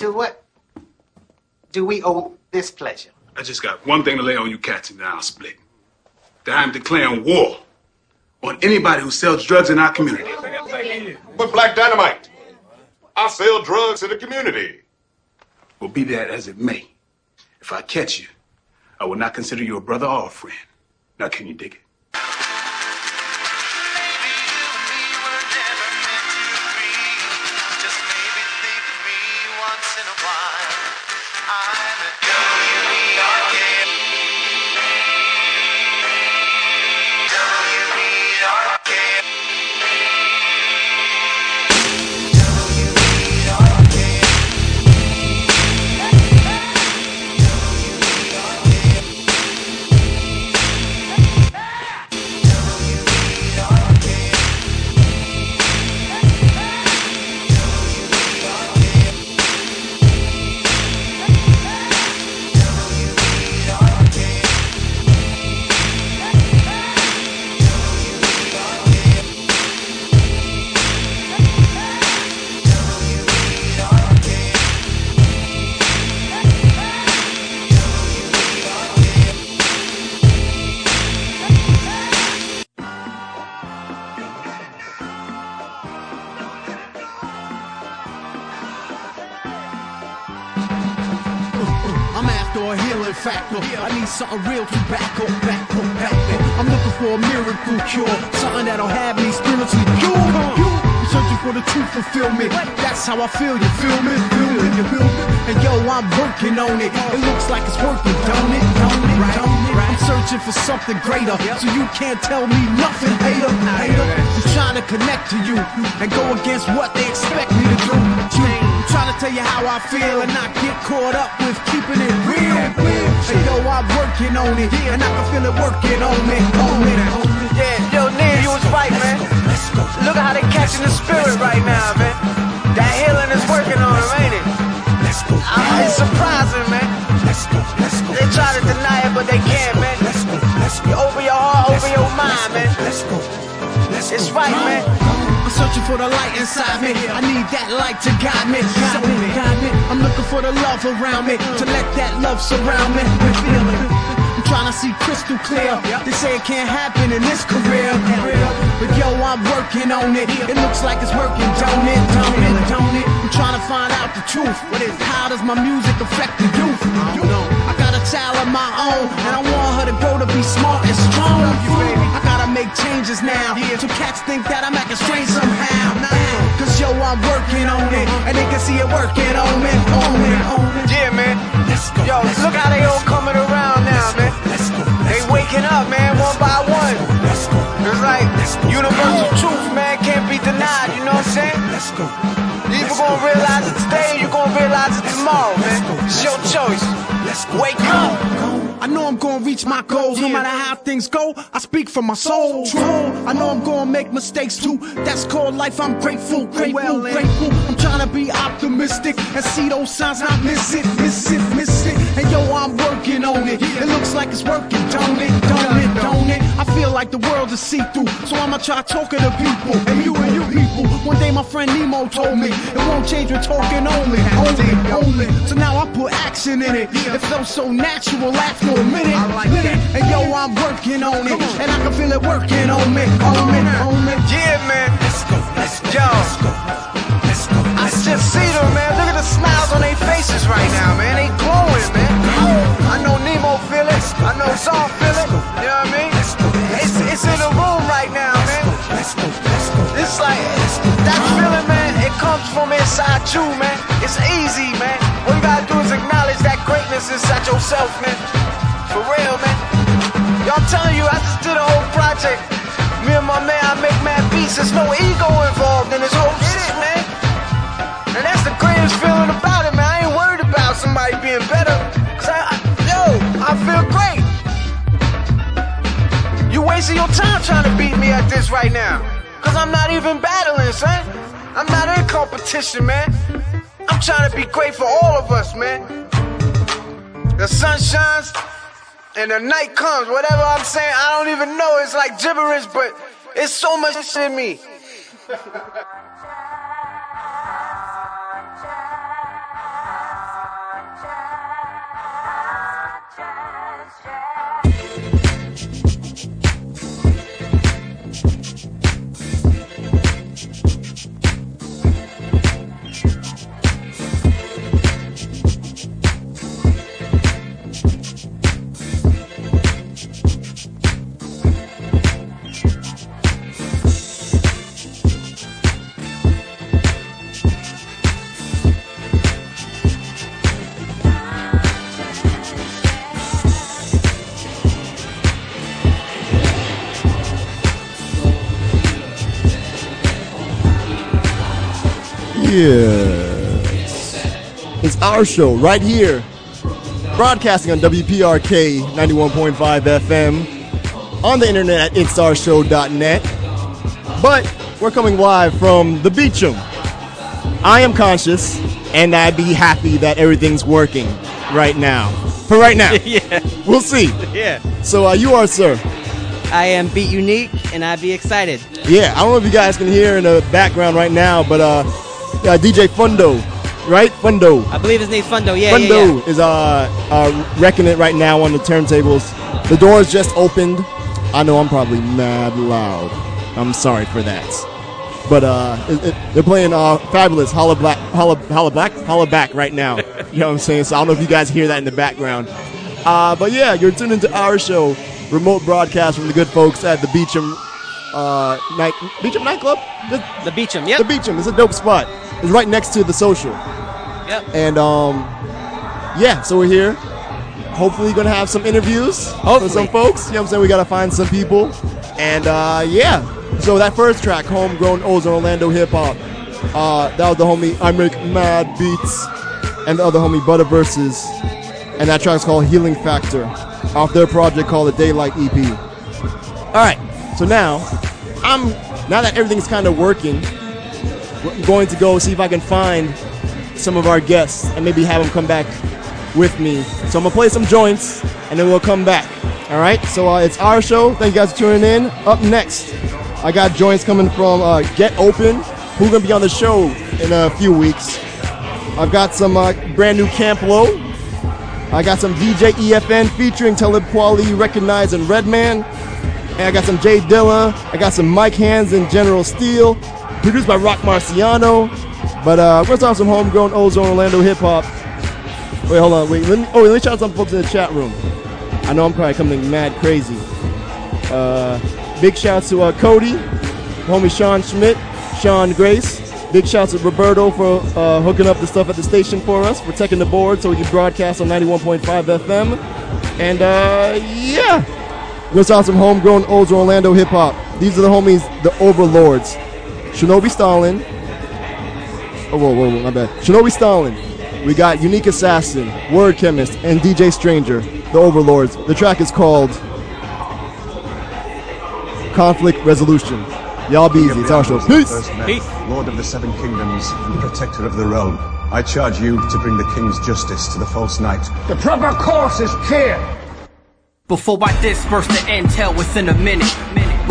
To what do we owe this pleasure? I just got one thing to lay on you cats and then I'll split. That I'm declaring war on anybody who sells drugs in our community. But Black Dynamite, I sell drugs in the community. Well, be that as it may, if I catch you, I will not consider you a brother or a friend. Now, can you dig it? Something real to back up, back up, back up. I'm looking for a miracle cure, something that'll have me spiritually pure. I'm searching for the truth fulfillment. That's how I feel. You feel me? Feel me? You feel me? And yo, I'm working on it. It looks like it's working, don't it? Don't it? Don't it? I'm searching for something greater, so you can't tell me nothing, hater. Hater. I'm trying to connect to you and go against what they expect me to do. Trying to tell you how I feel and not get caught up with keeping it real. And yo, I'm working on it, and I can feel it working on me. On me. Yeah, yo, Nia, you was right, man. Look at how they catching the spirit right now, man. That healing is working on them, ain't it? It's surprising, man. They try to deny it, but they can't, man. You open your heart, open your mind, man. It's right, man. I'm searching for the light inside me. I need that light to guide me. Me, guide me. I'm looking for the love around me to let that love surround me. I'm trying to see crystal clear. They say it can't happen in this career. But yo, I'm working on it. It looks like it's working, don't it? Don't it? Don't it? I'm trying to find out the truth. What is? How does my music affect the youth? I. I got a child of my own, and I want her to grow to be smart and strong. Make changes now. So cats think that I'm acting strange somehow. Cause yo, I'm working on it, and they can see it working on me. On me, on me. Yeah, man. Yo, look how they all coming around now, man. They waking up, man, one by one. It's like universal truth, man, can't be denied, you know what I'm saying? You either gonna realize it today you gonna realize it tomorrow, man. It's your choice. Let's wake up. I know I'm gonna reach my goals no matter how things go. I speak from my soul. True. I know I'm gonna make mistakes too. That's called life. I'm grateful, grateful, grateful. I'm trying to be optimistic and see those signs not miss it, miss it, miss it. And yo, I'm working on it. It looks like it's working, don't it, don't it, don't it? I feel like the world is see through, so I'ma try talking to people. And you and you people. One day my friend Nemo told me it won't change with talking only, only, only. So now I put action in it. It felt so natural after a minute. minute. And yo, I'm working on it, and I can feel it working on me, on me, on me. Yeah, man. Let's go, let's go. Let's go, let's go. I just see them, man. Look at the smiles on their faces right now, man. They glowing, man. I know Nemo feel it. I know Saul feel it. From inside you, man. It's easy, man. All you gotta do is acknowledge that greatness inside yourself, man. For real, man. Y'all telling you, I just did a whole project. Me and my man, I make mad beats. There's no ego involved in this whole shit, man. And that's the greatest feeling about it, man. I ain't worried about somebody being better. Cause I, I yo, I feel great. You wasting your time trying to beat me at this right now. Cause I'm not even battling, son. I'm not in competition, man. I'm trying to be great for all of us, man. The sun shines and the night comes. Whatever I'm saying, I don't even know. It's like gibberish, but it's so much in me. Yes. It's our show right here, broadcasting on WPRK 91.5 FM, on the internet at it'saourshow.net. But we're coming live from the Beacham. I am conscious, and I'd be happy that everything's working right now. For right now. yeah, We'll see. yeah. So uh, you are, sir. I am Beat Unique, and I'd be excited. Yeah, I don't know if you guys can hear in the background right now, but uh, uh DJ Fundo, right? Fundo. I believe his name's Fundo. Yeah, yeah, Fundo yeah. is uh, uh wrecking it right now on the turntables. The doors just opened. I know I'm probably mad loud. I'm sorry for that. But uh, it, it, they're playing uh, Fabolous Holla Black, Holla, Holla Black, Holla Back right now. you know what I'm saying? So I don't know if you guys hear that in the background. Uh, but yeah, you're tuned into our show, remote broadcast from the good folks at the Beacham uh, night Beacham nightclub. The, The Beacham. Yep. the Beacham is a dope spot. It's right next to the social. Yep. And um, yeah, so we're here. Hopefully, gonna have some interviews Hopefully. with some folks. You know what I'm saying? We gotta find some people. And uh, yeah, so that first track, Homegrown Ozone Orlando Hip Hop, uh, that was the homie I Make Mad Beats, and the other homie Butter Verses. And that track's called Healing Factor, off their project called the Daylight EP. All right, so now I'm now that everything's kind of working, going to go see if I can find some of our guests and maybe have them come back with me. So I'm gonna play some joints and then we'll come back. All right. So uh, it's our show. Thank you guys for tuning in. Up next, I got joints coming from uh, Get Open, who's gonna be on the show in a few weeks. I've got some uh, brand new Camp Lo. I got some DJ EFN featuring Talib Kweli, Recognize, and Redman. And I got some J Dilla. I got some Mike Hands and General Steel. Produced by Roc Marciano. But uh, we're start some homegrown Ozone Orlando hip hop. Wait, hold on. Wait, let me. Oh, let me shout out some folks in the chat room. I know I'm probably coming mad crazy. Uh, big shouts to uh, Cody, homie Sean Schmidt, Sean Grace. Big shouts to Roberto for uh, hooking up the stuff at the station for us, for taking the board so we can broadcast on 91.5 FM. And uh, yeah, we're gonna some homegrown old Orlando hip hop. These are the homies, the overlords. Shinobi Stalin. Oh, whoa, whoa, whoa, my bad. Shinobi Stalin. We got Unique Assassin, Word Chemist, and DJ Stranger, the overlords. The track is called Conflict Resolution. Y'all be easy. It's our show. Peace. Peace. Lord of the Seven Kingdoms and Protector of the Realm. I charge you to bring the King's justice to the false knight. The proper course is clear. Before I disperse the intel within a minute.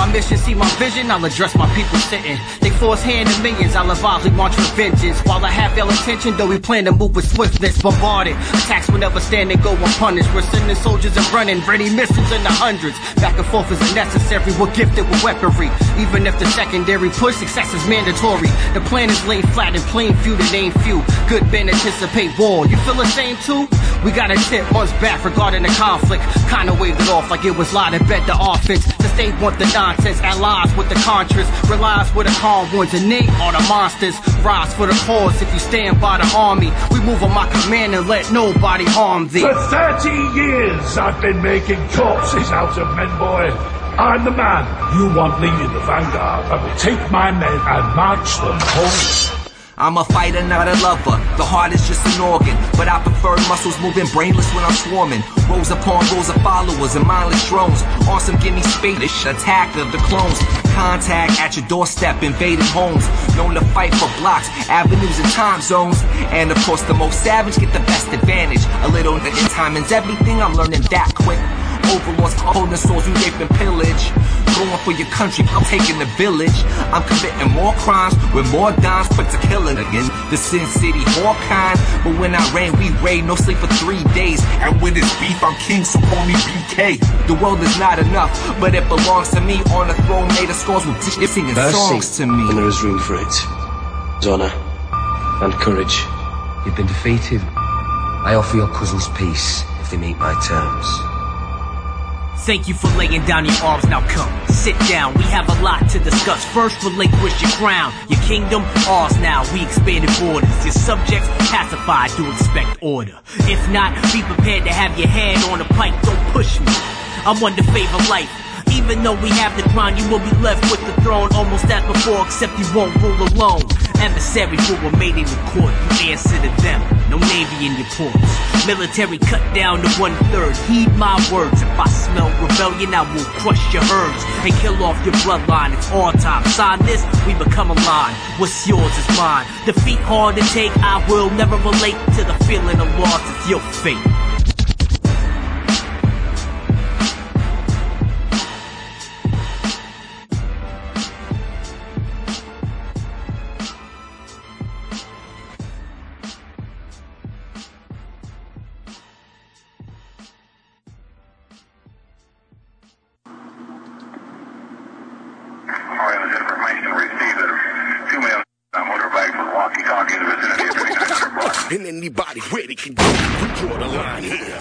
My mission, see my vision, I'll address my people sitting. They force hand in millions, I'll avowedly march with vengeance. While I have ill intention, though we plan to move with swiftness, bombarded. Attacks will never stand and go unpunished. We're sending soldiers and running, ready missiles in the hundreds. Back and forth is necessary, we're gifted with weaponry. Even if the secondary push, success is mandatory. The plan is laid flat and plain few to name few. Good men anticipate war. You feel the same too? We got a tip months back regarding the conflict. Kinda waved it off like it was lie to bet the offense. The state want the nonsense, allies with the contras, relies with the calm ones, and they the monsters. Rise for the cause if you stand by the army. We move on my command and let nobody harm thee. For 30 years I've been making corpses out of men, boy. I'm the man you want leading the vanguard. I will take my men and march them home. I'm a fighter, not a lover. The heart is just an organ, but I prefer muscles moving brainless when I'm swarming. Rows upon rows of followers and mindless drones. Awesome, some gimme Spanish attack of the clones. Contact at your doorstep, invading homes. Known to fight for blocks, avenues, and time zones. And of course, the most savage get the best advantage. A little in time means everything. I'm learning that quick. Overlords, holding swords, we rape and pillage. Going for your country, I'm taking the village. I'm committing more crimes with more dimes put to killing again. The Sin City, all kind. But when I rain, we raid, no sleep for three days. And with this beef, I'm king, so call me BK. The world is not enough, but it belongs to me. On the throne, made of scores with dishes singing songs to me. And there is room for it. Honor and courage. You've been defeated. I offer your cousins peace if they meet my terms. Thank you for laying down your arms. Now come, sit down. We have a lot to discuss. First, relinquish your crown. Your kingdom, ours now. We expanded borders. Your subjects pacified to expect order. If not, be prepared to have your hand on a pike. Don't push me. I'm one to favor life. Even though we have the crown, you will be left with the throne almost as before, except you won't rule alone. Adversaries who were made in the court, you answer to them. No navy in your ports. Military cut down to one third. Heed my words. If I smell rebellion, I will crush your herds and kill off your bloodline. It's all time. Sign this, we become a line. What's yours is mine. Defeat hard to take. I will never relate to the feeling of loss. It's your fate. And anybody ready can it. We draw the line here.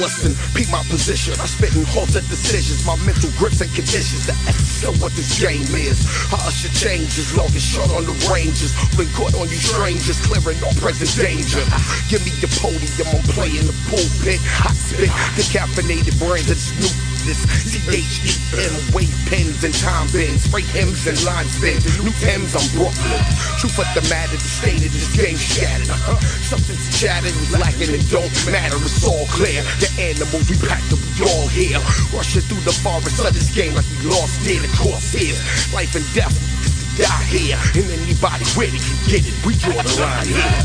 Listen, peep my position. I spit in halted decisions, my mental grips and conditions. The essence of what this game is. I should change as long and shot on the ranges. Been caught on you strangers, clearing all present danger. Give me the podium, I'm playing the pulpit. I spit decaffeinated brains and snoop this C-H-E-M wave pens and time bends. Spray hymns and line spins. New Thames on Brooklyn Truth of the matter The state of this game shattered. Uh-huh. Something's chattered lacking It don't matter. It's all clear. The animals we packed up We all here Rushing through the forest of this game Like we lost it The crosshairs Life and death. We die here. And anybody ready can get it. We draw the line here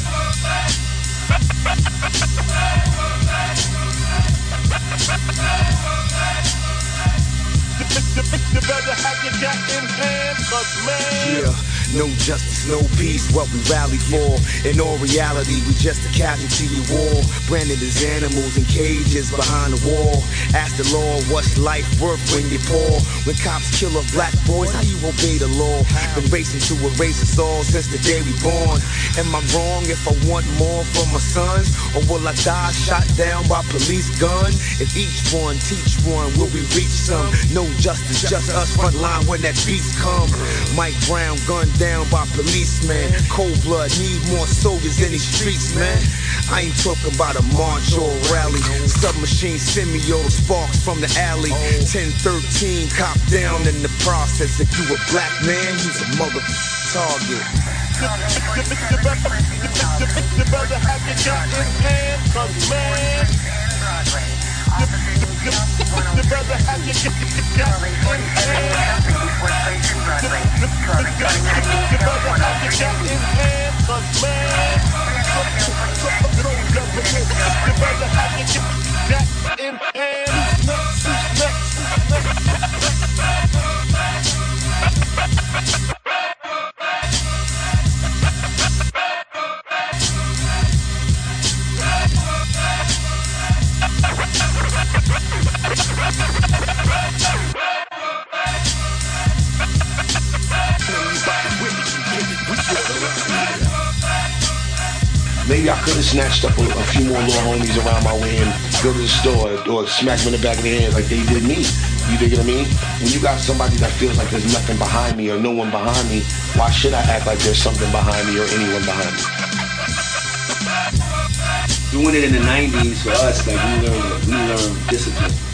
You better have your gat in hand, cause man. Yeah, no justice, no peace, what we rally for. In all reality, we just a casualty of war. Branded as animals in cages behind the wall. Ask the law, what's life worth when you're poor? When cops kill off black boys, how you obey the law? Been racing to erase us all since the day we born. Am I wrong if I want more for my sons? Or will I die shot down by police gun? If each one teach one, will we reach some? No justice, just us front line when that beast come. Mike Brown gunned down by policemen. Cold blood, need more soldiers in these streets, man. I ain't talking about a march or a rally. Submachine semio sparks from the alley. 1013 cop down in the process. If you a black man, you's a mother target. You better have your gat in hand, cause man. Your gat in hand. You, you your gat in hand, cause man. You better have your gat in hand. Maybe I could have snatched up a, a few more little homies around my way and go to the store or smack them in the back of the head like they did me. You dig what I mean? When you got somebody that feels like there's nothing behind me or no one behind me, why should I act like there's something behind me or anyone behind me? Doing it in the 90s for us, like we learned, we learned discipline.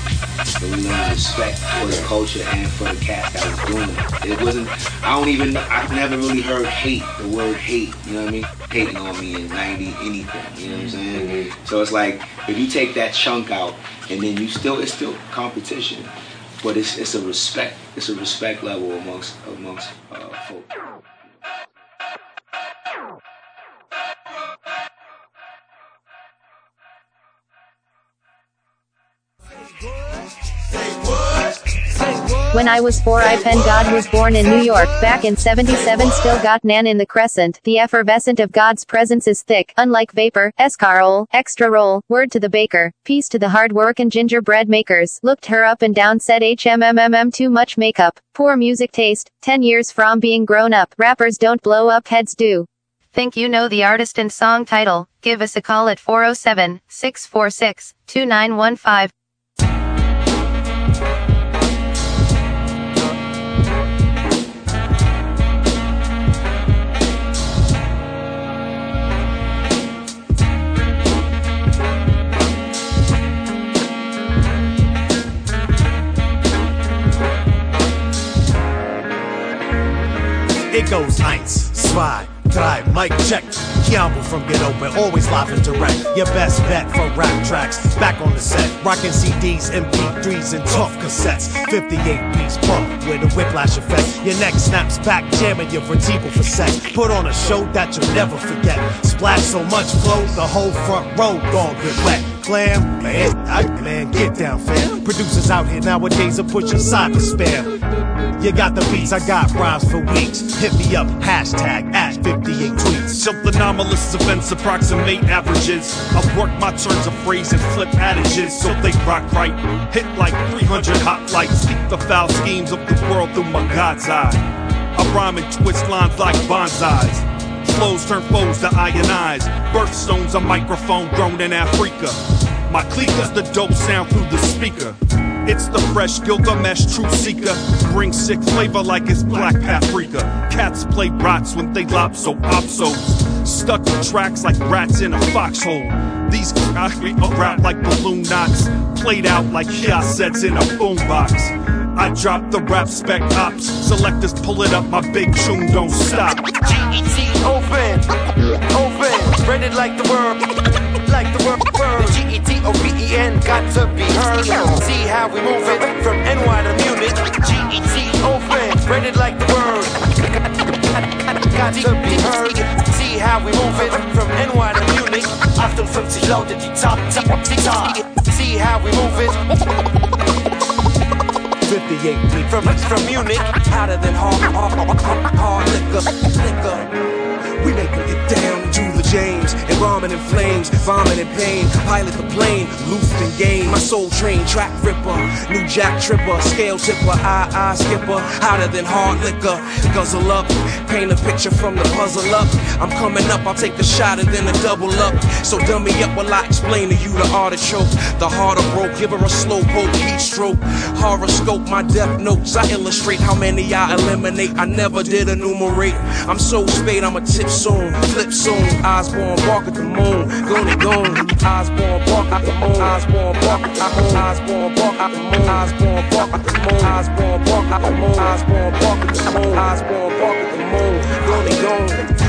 And we learned respect for the culture and for the cats that was doing it. It wasn't, I don't even, I never really heard hate, the word hate, you know what I mean? Hating on me in 90 anything, you know what I'm saying? So it's like, if you take that chunk out and then you still, it's still competition, but it's, it's a respect, it's a respect level amongst, amongst uh, folk. When I was four, I penned God was born in New York. Back in 77, still got Nan in the crescent. The effervescent of God's presence is thick, unlike vapor. Escarole, extra roll. Word to the baker. Peace to the hard work and gingerbread makers. Looked her up and down, said HMMMM too much makeup. Poor music taste. 10 years from being grown up. Rappers don't blow up, heads do. Think you know the artist and song title? Give us a call at 407 646 2915. goes eins, zwei, drei, mic check. Kiambu from Get Open, always live and direct. Your best bet for rap tracks. Back on the set, rocking CDs, MP3s, and tough cassettes. 58 piece pump with a whiplash effect. Your neck snaps back, jamming your vertebral for sex. Put on a show that you'll never forget. Splash so much flow, the whole front row gon' get wet. Clam, man, I, man, get down, fam. Producers out here nowadays are pushing side to spam. You got the beats, I got rhymes for weeks. Hit me up, hashtag at 58 tweets. Till anomalous events approximate averages. I've worked my turns of phrase and flip adages so they rock right. Hit like 300 hot lights. Speak the foul schemes of the world through my God's eye. I rhyme and twist lines like bonsais. Flows turn foes to ionize. Birthstones, a microphone grown in Africa. My clique is the dope sound through the speaker. It's the fresh Gilgamesh truth seeker. Bring sick flavor like it's black paprika. Cats play rots when they lop so opsos. Stuck in tracks like rats in a foxhole. These I rap like balloon knots. Played out like sets in a boombox. I drop the rap spec ops. Selectors pull it up, my big tune don't stop. Open, open, read it like the word, like the word, word. G-E-T O-P-E-N, got to be heard. See how we move it from NY to Munich. GET open, read it like the word, got to be heard. See how we move it from NY to Munich. 58 Leute, die top, top, top. See how we move it. 58 feet from, from Munich, hotter than hard, hard, hard, hard liquor, liquor. We make them get down to the James, embalming in flames, vomit in pain. Pilot the plane, loosed in game. My soul train, track ripper, new jack tripper, scale tipper, eye eye skipper, hotter than hard liquor. Guzzle up, paint a picture from the puzzle up. I'm coming up, I'll take the shot and then a double up. So dumb me up while I explain to you the artichoke. The heart harder broke, give her a slow poke, heat stroke. Horoscope, my death notes. I illustrate how many I eliminate. I never did enumerate. I'm so spade, I'm a tip soon, flip soon. Osborne walk at the moon, gonna gone. Osborne walk at the moon, Osborne walk at the moon, Osborne walk at the moon, Osborne walk at the moon, Osborne walk at the moon, Osborne walk at the moon, Osborne walk at the moon,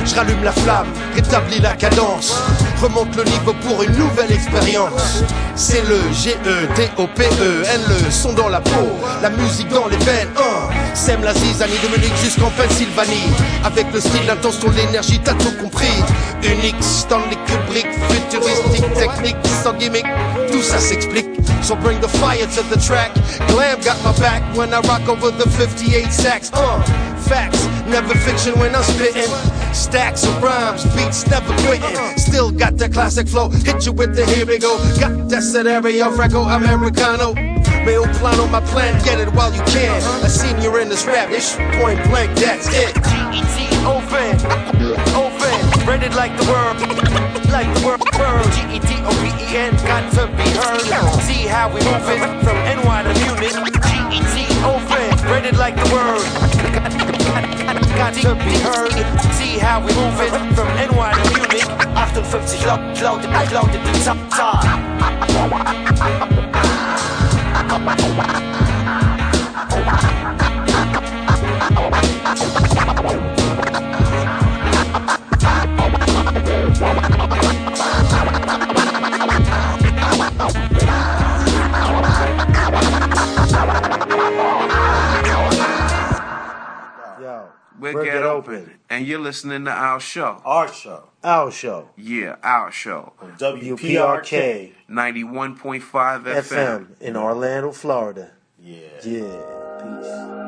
Je rallume la flamme, rétablis la cadence, remonte le niveau pour une nouvelle expérience. C'est le G-E-D-O-P-E, N-le son dans la peau, la musique dans les veines. Hein. Sème la zizanie de Munich jusqu'en Pennsylvanie. Avec le style, l'intention, l'énergie, t'as tout compris. Unique, Stanley Kubrick, futuristique, technique, sans gimmick, tout ça s'explique. So bring the fire to the track. Glam got my back when I rock over the 58 sacks. Uh, facts, never fiction when I'm spitting. Stacks of rhymes, beats never quitting. Still got that classic flow. Hit you with the here we go. Got that scenario, Franco Americano. Male plan on my plan, get it while you can. A senior in this rap, ish, point blank, that's it. GET open, open, read it like the word, like the word, word. G-E-T-O-P-E-N, got to be heard. See how we move it from NY to Munich. GET open, read it like the word, got to be heard. See how we move it from NY to Munich. 58 Leute, Leute, Leute, die top, top. We're, Get, open. and you're listening to our show. Our show. Our show. Yeah, our show. WPRK 91.5 FM. FM in Orlando, Florida. Yeah. Yeah. Peace.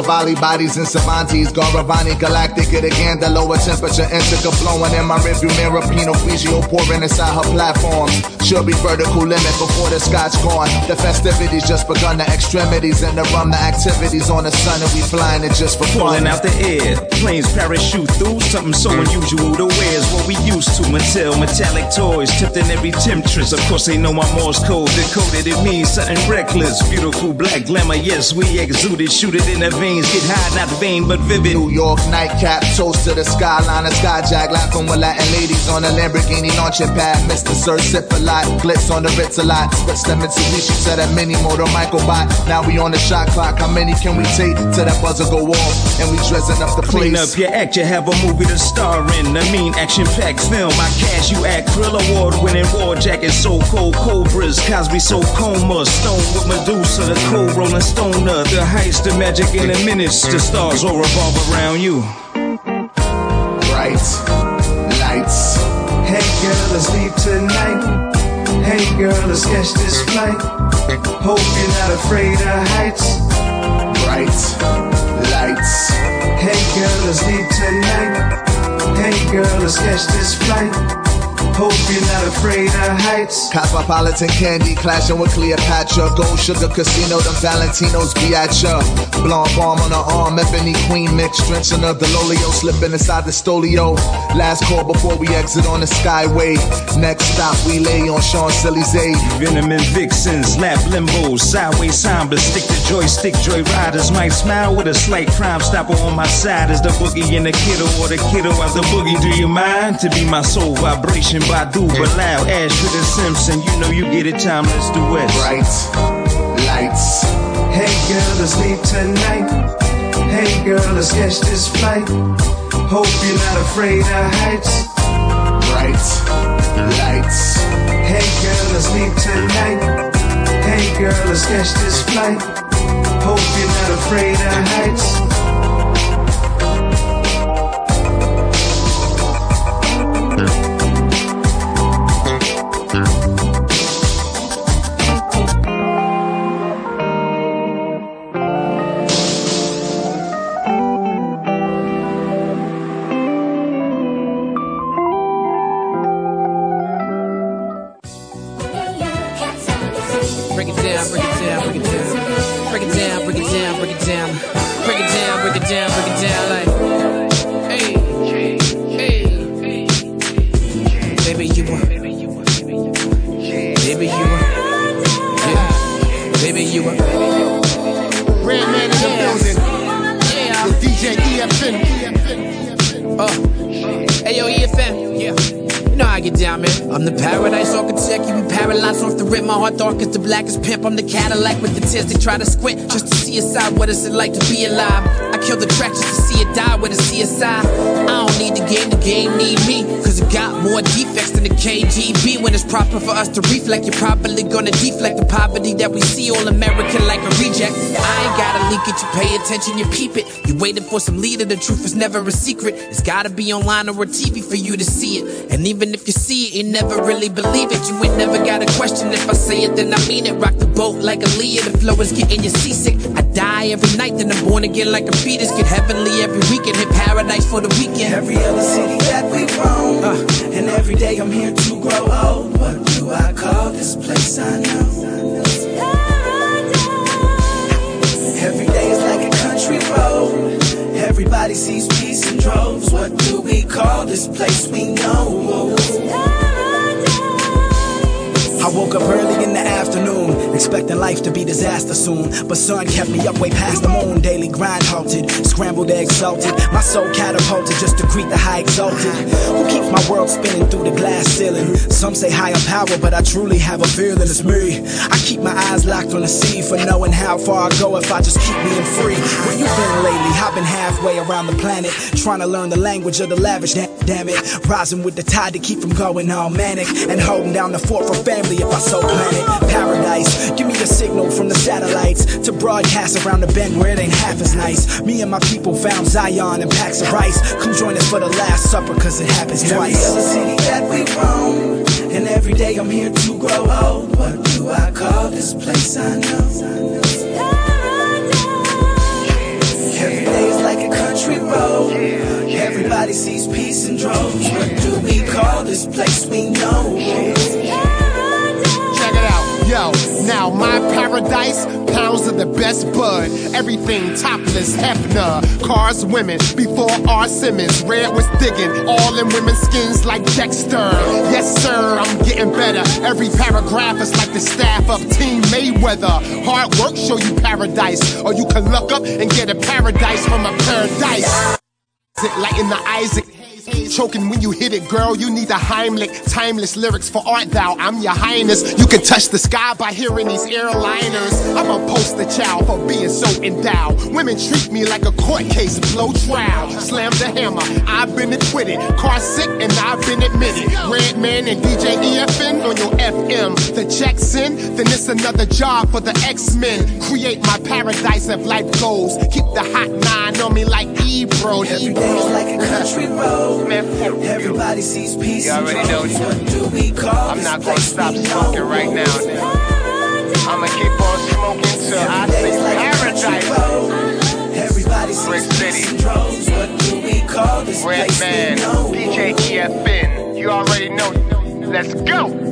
Cavalli bodies and Savantis, Garavani, Galactic, it again, the lower temperature, indica flowing in my rearview mirror, Pinot Grigio pouring inside her platforms. Should be vertical limit before the scotch gone. The festivities just begun, the extremities and the rum, the activities on the sun, and we flying it just for fun. Falling out the air, planes parachute through something so unusual to wear is what we used to. Mattel, metallic toys, tipped in every temptress. Of course, they know my Morse code decoded. It means something reckless. Beautiful black glamour, yes, we exuded. Shoot it in the veins, get high, not vain, but vivid. New York nightcap, toast to the skyline, a skyjack, laughing with Latin ladies on a Lamborghini launching pad. Mr. Sir, a lot, glitz on the Ritz a lot. Switch them the Mitsubishi to that mini motor Michael bot. Now we on the shot clock. How many can we take till that buzzer go off? And we dressing up the Clean place. up your act, you have a movie to star in. A mean action packed film. I cash you act. Krill award winning war jacket. So cold, cobras. Cosby so coma. Stone with Medusa. The cold rolling stoner. The heist, the magic in the minutes. The stars all revolve around you. Bright lights. Hey girl, let's leave tonight. Hey girl, let's catch this flight. Hope you're not afraid of heights. Bright lights. Hey girl, let's leave tonight. Hey girl, let's catch this flight. Hope you're not afraid of heights. Cosmopolitan candy clashing with Cleopatra. Gold sugar casino, the Valentinos be at ya. Blonde bomb on her arm, ebony queen mix. Drenching of the Lolio, slipping inside the stolio. Last call before we exit on the skyway. Next stop, we lay on Champs Elysees. Venom and vixens, lap limbos, sideways samba, stick to joystick, joy riders might smile with a slight crime stopper on my side as the boogie and the kiddo or the kiddo as the boogie. Do you mind to be my soul vibration? Badu, but loud, Ashford and Simpson, you know you get it, timeless duets. Bright lights. Hey girl, let's leave tonight. Hey girl, let's catch this flight. Hope you're not afraid of heights. Bright lights. Hey girl, let's leave tonight. Hey girl, let's catch this flight. Hope you're not afraid of heights. Is it like to be alive? I kill the track just to see it die with a CSI. I don't need the game, the game need me. Cause it got more defects than the KGB. When it's proper for us to reflect, you're probably gonna deflect the poverty that we see all American like a reject. I ain't gotta leak it, you pay attention, you peep it. You waiting for some leader, the truth is never a secret. It's gotta be online or a TV for you to see it. And even if you see it, you never really believe it. You ain't never got a question. If I say it, then I mean it. Rock the boat like a Leah, the flow is getting you seasick. I die every night, then I'm born again like a fetus. Get heavenly every weekend, hit paradise for the weekend. Every other city that we roam, uh, and every day I'm here to grow old. What do I call this place I know? Every day is like a country road. Everybody sees peace in droves. What do we call this place we know? I woke up early in the afternoon, expecting life to be disaster soon. But sun kept me up way past the moon. Daily grind halted, scrambled eggs salted. My soul catapulted just to greet the high exalted. Who keeps my world spinning through the glass ceiling? Some say higher power, but I truly have a feeling it's me. I keep my eyes locked on the sea for knowing how far I go if I just keep being free. Where you been lately? I've been halfway around the planet, trying to learn the language of the lavish. da- Damn it, rising with the tide to keep from going all manic, and holding down the fort for family if I so plan it. Paradise, give me a signal from the satellites to broadcast around the bend where it ain't half as nice. Me and my people found Zion and packs of rice. Come join us for the last supper, cause it happens Every twice. other city that we roam, and every day I'm here to grow old. What do I call this place I know? Every day is like a country road. Everybody sees peace in droves. What do we call this place we know? Paradise, pounds of the best bud. Everything topless, Hefner. Cars, women, before R. Simmons. Red was digging, all in women's skins like Dexter. Yes, sir, I'm getting better. Every paragraph is like the staff of Team Mayweather. Hard work show you paradise, or you can look up and get a paradise from a paradise. It like in the Isaac. Choking when you hit it, girl. You need a Heimlich. Timeless lyrics for art, thou. I'm your highness. You can touch the sky by hearing these airliners. I'm a poster child for being so endowed. Women treat me like a court case, blow trial. Slam the hammer. I've been acquitted. Car sick and I've been admitted. Redman and DJ EFN on your FM. The checks in, then it's another job for the X-Men. Create my paradise if life goes. Keep the hot nine on me like Ebro. Every day is like a country road. Everybody sees peace You already know droves. this. What do we call I'm not gonna stop smoking right now. nigga. I'ma keep on smoking till I see is like a country paradise. Everybody sees peace and droves. What do we call this Red place Man, we know? DJ EFN. You already know. Let's go.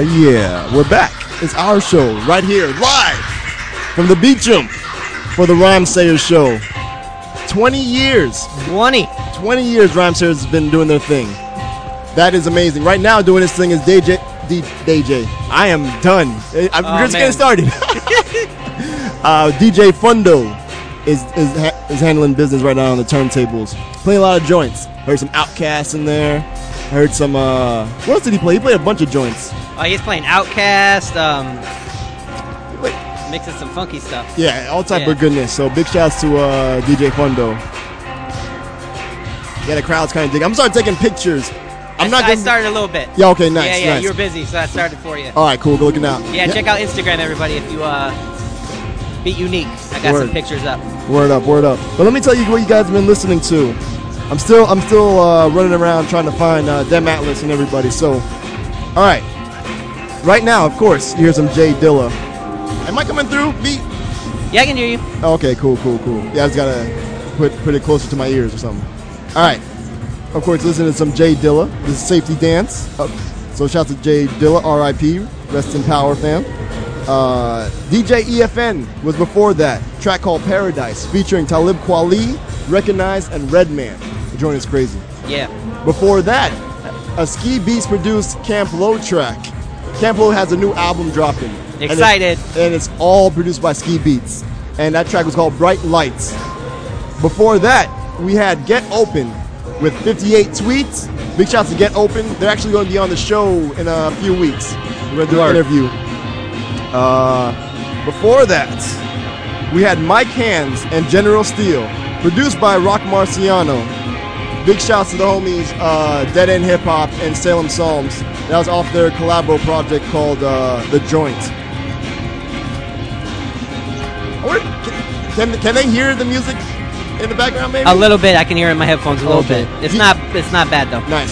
Yeah, we're back. It's our show right here, live from the Beacham for the Rhymesayers Show. 20 years. 20. 20 years Rhymesayers has been doing their thing. That is amazing. Right now, doing this thing is DJ. D, DJ. I am done. Eh, I'm Oh, just man. getting started. uh, DJ Fundo is is, ha- is handling business right now on the turntables. Playing a lot of joints. Heard some OutKasts in there. Heard some. Uh, what else did he play? He played a bunch of joints. Oh, he's playing OutKast. Um, mixing some funky stuff. Yeah, all type Yeah. of goodness. So big shouts to uh, DJ Fundo. Yeah, the crowd's kind of dig. I'm starting taking pictures. I'm I, not I gonna. started a little bit. Yeah, okay, nice, Yeah, yeah, nice. you were busy, so I started for you. All right, cool. Good looking out. Yeah, check out Instagram, everybody. If you uh, beat unique, I got Word. some pictures up. Word up, word up. But let me tell you what you guys have been listening to. I'm still, I'm still uh, running around trying to find uh, Dem Atlas and everybody. So, all right. Right now, of course, here's some J Dilla. Am I coming through? Beat? Yeah, I can hear you. Okay, cool, cool, cool. Yeah, I just gotta put put it closer to my ears or something. All right. Of course, listen to some J Dilla. This is Safety Dance. Uh, so shout out to J Dilla, R.I.P. Rest in power, fam. Uh, DJ EFN was before that. Track called Paradise, featuring Talib Kweli, Recognize, and Redman. The joint is crazy. Yeah. Before that, a Ski Beatz produced Camp Lo track. Camp Lo has a new album dropping. And it's- Excited. And it's, all produced by Ski Beatz. And that track was called Bright Lights. Before that, we had Get Open with 58 tweets. Big shouts to Get Open. They're actually going to be on the show in a few weeks. We're going to do an interview. Uh, before that, we had Mike Hands and General Steel, produced by Roc Marciano. Big shouts to the homies uh, Dead End Hip Hop and Salem Psalms. That was off their collabo project called uh, The Joint. Can, can they hear the music in the background, maybe? A little bit. I can hear it in my headphones a little Okay. bit. It's not. It's not bad though. Nice.